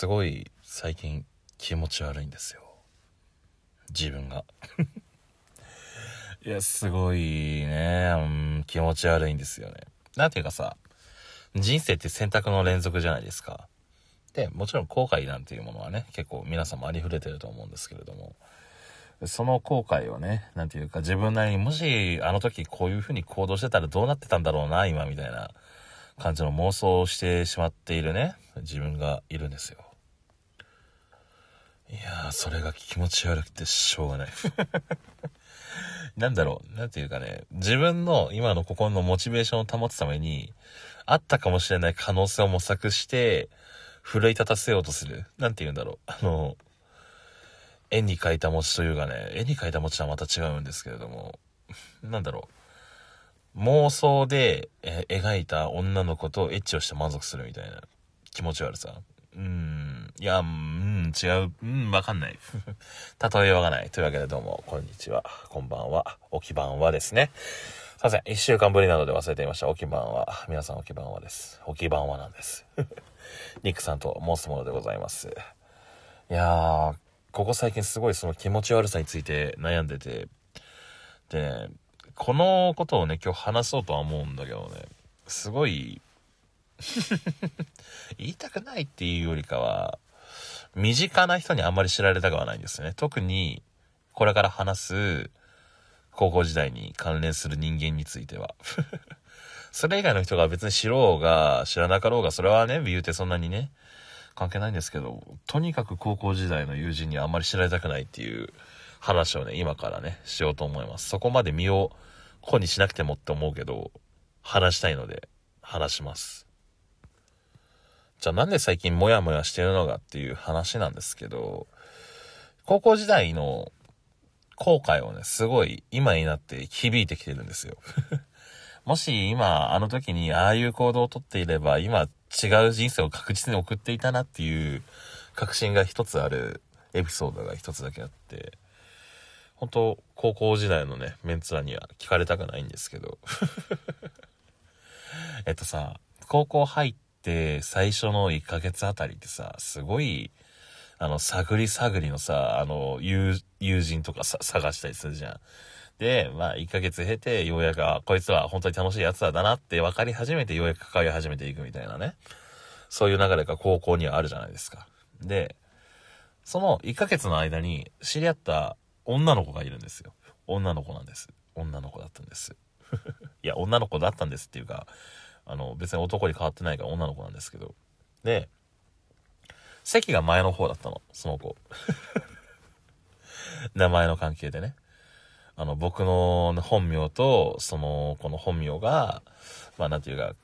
すごい最近気持ち悪いんですよ。自分が。いやすごいね、うん、気持ち悪いんですよね。なんていうかさ人生って選択の連続じゃないですか。でもちろん後悔なんていうものはね結構皆さんもありふれてると思うんですけれども。その後悔をね、なんていうか自分なりにもしあの時こういう風に行動してたらどうなってたんだろうな、今みたいな感じの妄想をしてしまっているね、自分がいるんですよ。いやー、それが気持ち悪くてしょうがない。なんだろう、なんていうかね、自分の今の心のモチベーションを保つために、あったかもしれない可能性を模索して、奮い立たせようとする。なんて言うんだろう。あの、絵に描いた餅というかね、絵に描いた餅はまた違うんですけれども、なんだろう。妄想で、え描いた女の子とエッチをして満足するみたいな気持ち悪さ。うん、いや、う違う、うん、わかんない。例えようがない。というわけでどうも、こんにちは。こんばんは。おきばんはですね。すいません。一週間ぶりなので忘れていました。おきばんは。皆さんおきばんはです。おきばんはなんです。ニックさんと申すものでございます。いやー、ここ最近すごいその気持ち悪さについて悩んでて、で、このことをね、今日話そうとは思うんだけどね、すごい 言いたくないっていうよりかは、身近な人にあんまり知られたくはないんですね。特に、これから話す、高校時代に関連する人間については。それ以外の人が別に知ろうが、知らなかろうが、それはね、理由ってそんなにね、関係ないんですけど、とにかく高校時代の友人にはあんまり知られたくないっていう話をね、今からね、しようと思います。そこまで身を粉にしなくてもって思うけど、話したいので、話します。じゃあなんで最近モヤモヤしてるのかっていう話なんですけど、高校時代の後悔をね、すごい今になって響いてきてるんですよ。もし今、あの時にああいう行動をとっていれば、今違う人生を確実に送っていたなっていう確信が一つあるエピソードが一つだけあって、本当高校時代のね、メンツらには聞かれたくないんですけど。えっとさ、高校入って最初の1ヶ月あたりってさ、すごい、あの、探り探りのさ、あの、友人とかさ、探したりするじゃん。で、まあ、1ヶ月経て、ようやく、こいつは本当に楽しい奴らだなって分かり始めて、ようやく関わり始めていくみたいなね。そういう流れが高校にはあるじゃないですか。で、その1ヶ月の間に知り合った女の子がいるんですよ。女の子なんです。女の子だったんです。いや、女の子だったんですっていうか、あの、別に男に変わってないから女の子なんですけど。で、席が前の方だったの、その子。名前の関係でね。あの、僕の本名と、その、この本名が、まあ、なんていうか、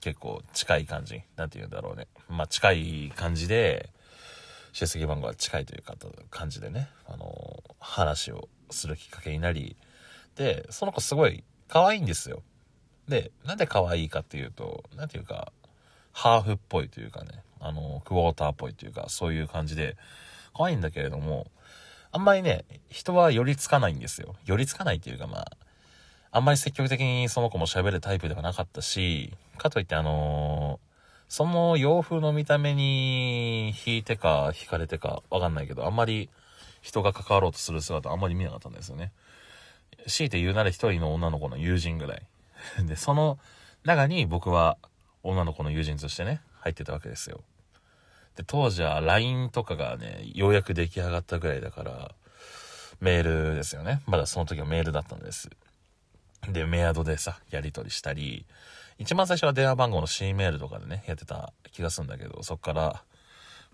結構近い感じ。なんていうんだろうね。まあ、近い感じで、出席番号が近いというか、感じでね、あの、話をするきっかけになり、で、その子すごい可愛いんですよ。で、なんで可愛いかっていうと、なんていうか、ハーフっぽいというかね、あの、クォーターっぽいというか、そういう感じで、可愛いんだけれども、あんまりね、人は寄りつかないんですよ。寄りつかないっていうかまあ、あんまり積極的にその子も喋るタイプではなかったし、かといってあのー、その洋風の見た目に引いてか引かれてかわかんないけど、あんまり人が関わろうとする姿あんまり見なかったんですよね。強いて言うなら一人の女の子の友人ぐらい。で、その中に僕は女の子の友人としてね、入ってたわけですよ。で、当時は LINE とかがね、ようやく出来上がったぐらいだから、メールですよね。まだその時はメールだったんです。で、メアドでさ、やり取りしたり、一番最初は電話番号の C メールとかでね、やってた気がするんだけど、そっから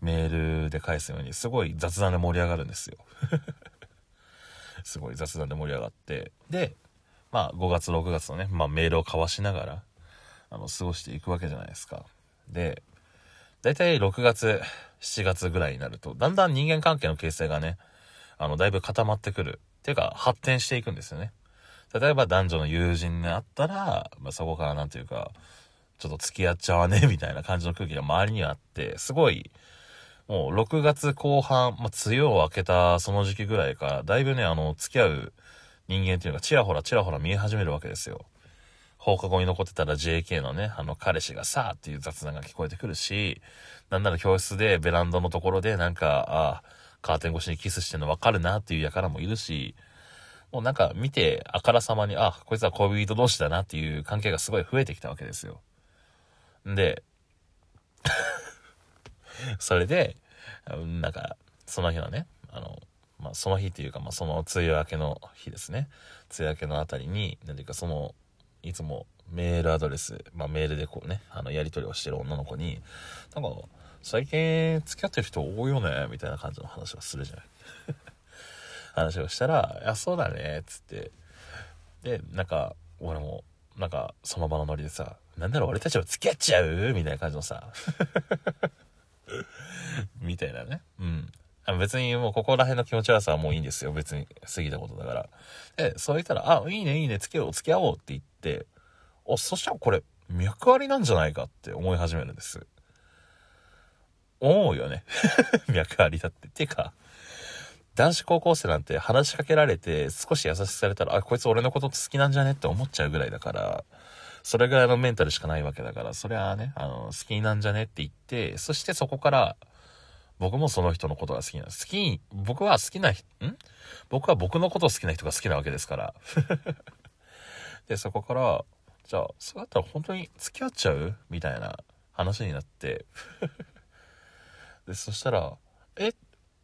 メールで返すように、すごい雑談で盛り上がるんですよ。すごい雑談で盛り上がって、で、まあ5月6月のね、まあメールを交わしながら、あの、過ごしていくわけじゃないですか。で、だいたい6月、7月ぐらいになると、だんだん人間関係の形成がね、あの、だいぶ固まってくる。っていうか、発展していくんですよね。例えば男女の友人にあったら、まあ、そこからなんていうか、ちょっと付き合っちゃわね、みたいな感じの空気が周りにあって、すごい、もう6月後半、まあ、梅雨を明けたその時期ぐらいから、だいぶね、あの、付き合う人間っていうのがちらほらちらほら見え始めるわけですよ。放課後に残ってたら JK のね、あの、彼氏がさあ、っていう雑談が聞こえてくるし、なんなら教室でベランダのところでなんか、ああ、カーテン越しにキスしてんの分かるなっていう輩もいるし、もうなんか見て、あからさまに、あ、こいつは恋人同士だなっていう関係がすごい増えてきたわけですよ。んで、それで、なんか、その日のね、あの、まあ、その日っていうか、まあ、その梅雨明けの日ですね。梅雨明けのあたりに、何ていうか、その、いつもメールアドレス、まあ、メールでこうね、あの、やり取りをしてる女の子に、なんか、最近付き合ってる人多いよね、みたいな感じの話をするじゃない。話をしたら、いや、そうだね、つって。で、なんか、俺も、なんか、その場のノリでさ、なんだろう、俺たちは付き合っちゃう？みたいな感じのさ、みたいなね。うん。別にもうここら辺の気持ち悪さはもういいんですよ。別に過ぎたことだから。で、そう言ったら、あ、いいね、いいね、付き合おう、付き合おうって言って、あ、そしたらこれ、脈ありなんじゃないかって思い始めるんです。思うよね。脈ありだって。てか、男子高校生なんて話しかけられて少し優しくされたら、あ、こいつ俺のこと好きなんじゃねって思っちゃうぐらいだから、それぐらいのメンタルしかないわけだから、それはね、あの、好きなんじゃねって言って、そしてそこから、僕もその人のことが好きなんです。好き、僕は好きな人、ん？僕は僕のこと好きな人が好きなわけですから。で、そこから、じゃあ、そうだったら本当に付き合っちゃう？みたいな話になって で、そしたら、え、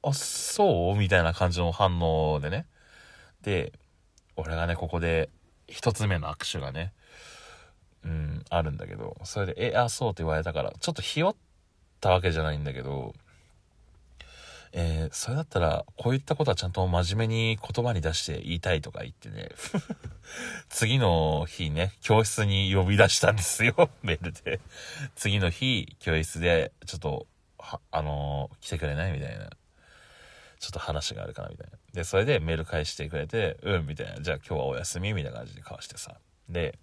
あ、そう？みたいな感じの反応でね。で、俺がね、ここで、一つ目の握手がね、うん、あるんだけど、それで、え、あ、そう？って言われたから、ちょっとひよったわけじゃないんだけど、えー、それだったら、こういったことはちゃんと真面目に言葉に出して言いたいとか言ってね、次の日ね、教室に呼び出したんですよ、メールで。次の日、教室で、ちょっと、は、あのー、来てくれないみたいな。ちょっと話があるかなみたいな。で、それでメール返してくれて、うん、みたいな。じゃあ今日はお休みみたいな感じで交わしてさ。で、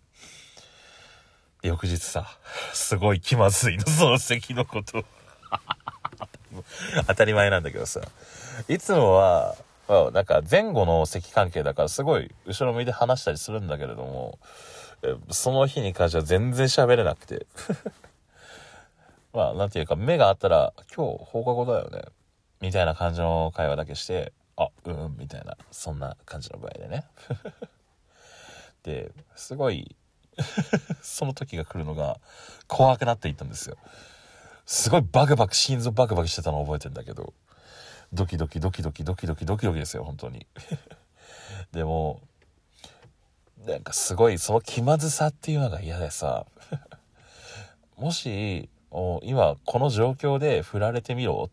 翌日さ、すごい気まずいの、その席のこと。当たり前なんだけどさ、いつもは、なんか前後の席関係だからすごい後ろ向いて話したりするんだけれども、その日に関しては全然喋れなくて。まあ、なんていうか、目があったら、今日放課後だよね。みたいな感じの会話だけして、あ、うん、みたいな、そんな感じの具合でね。で、すごいその時が来るのが怖くなっていったんですよ。すごいバクバク、心臓バクバクしてたの覚えてんだけど、ドキドキドキドキドキドキドキドキですよ、本当に。でも、なんかすごい、その気まずさっていうのが嫌でさ、もし、今この状況で振られてみろ。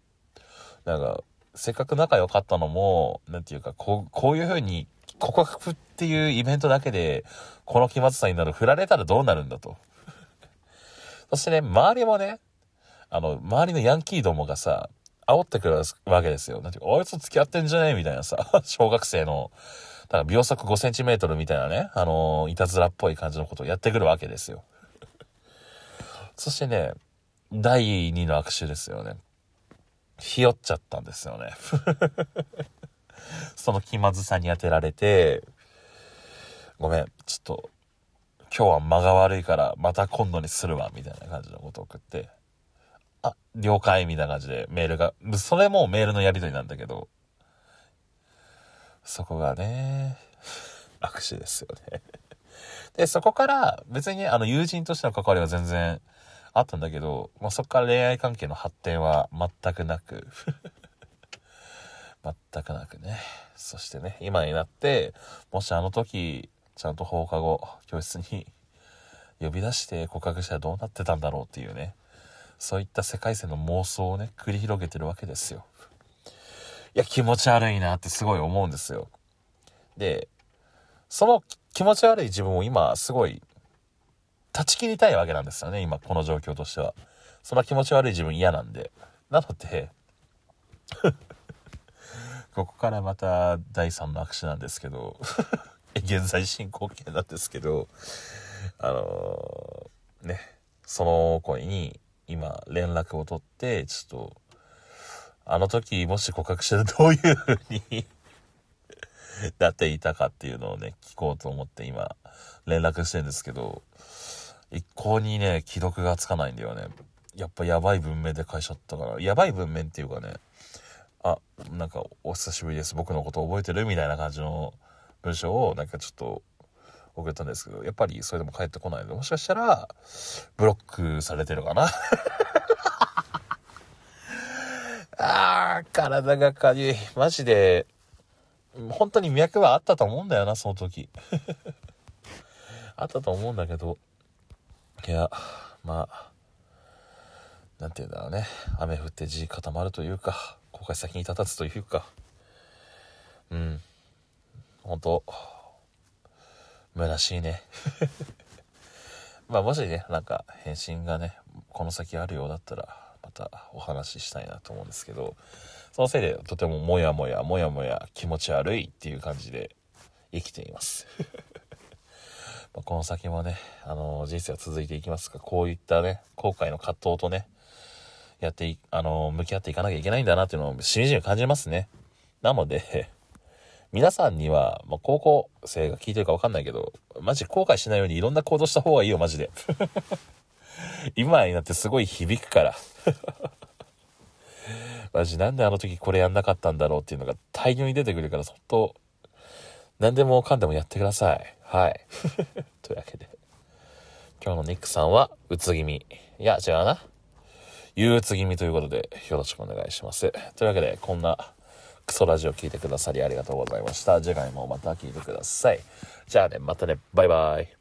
なんか、せっかく仲良かったのも、なんていうか、こう、こういう風に告白っていうイベントだけで、この気まずさになる、振られたらどうなるんだと。そしてね、周りもね、あの、周りのヤンキーどもがさ、煽ってくるわけですよ。なんていうか、あいつ付き合ってんじゃね？えみたいなさ、小学生の、だから秒速5センチメートルみたいなね、あのー、いたずらっぽい感じのことをやってくるわけですよ。そしてね、第2の握手ですよね。ひよっちゃったんですよね。その気まずさに当てられて、ごめん、ちょっと、今日は間が悪いからまた今度にするわ、みたいな感じのことを送って、了解みたいな感じでメールが、それもメールのやり取りなんだけど、そこがね、握手ですよね。で、そこから別にあの友人としての関わりは全然あったんだけど、まあ、そこから恋愛関係の発展は全くなく 全くなくね。そしてね、今になって、もしあの時、ちゃんと放課後、教室に呼び出して告白したらどうなってたんだろうっていうね。そういった世界線の妄想をね、繰り広げてるわけですよ。いや、気持ち悪いなってすごい思うんですよ。で、その気持ち悪い自分を今、すごい、断ち切りたいわけなんですよね、今、この状況としては。その気持ち悪い自分嫌なんで。なので ここからまた第3の握手なんですけど 現在進行形なんですけど、あのー、ね、その子に今連絡を取って、ちょっと、あの時もし告白してどういう風に なっていたかっていうのをね、聞こうと思って今、連絡してるんですけど、一向にね、既読がつかないんだよね。やっぱやばい文面で返しちゃったから、やばい文面っていうかね、あ、なんか、お久しぶりです。僕のこと覚えてる？みたいな感じの文章を、なんかちょっと、送ったんですけど、やっぱりそれでも返ってこないので、もしかしたら、ブロックされてるかな あー、体がかゆい。マジで、本当に脈はあったと思うんだよな、その時。あったと思うんだけど、いや、まあ、なんて言うんだろうね。雨降って地固まるというか、後悔先に立たずというか、うん。本当虚しいね。まあもしね、なんか返信がね、この先あるようだったら、またお話ししたいなと思うんですけど、そのせいでとてもモヤモヤ、モヤモヤ気持ち悪いっていう感じで生きています。まこの先もね、あの人生は続いていきますが、こういったね、後悔の葛藤とね、やって、あの向き合っていかなきゃいけないんだなっていうのをしみじみ感じますね。なので、皆さんには、まあ、高校生が聞いてるかわかんないけど、マジ後悔しないようにいろんな行動した方がいいよ、マジで。今になってすごい響くから。マジなんであの時これやんなかったんだろうっていうのが大量に出てくるから、そっと、何でもかんでもやってください。はい。というわけで。今日のニックさんは、うつ気味。いや、違うな。憂鬱気味ということで、よろしくお願いします。というわけで、こんなクソラジオ聴いてくださりありがとうございました。次回もまた聴いてください。じゃあね、またね、バイバイ。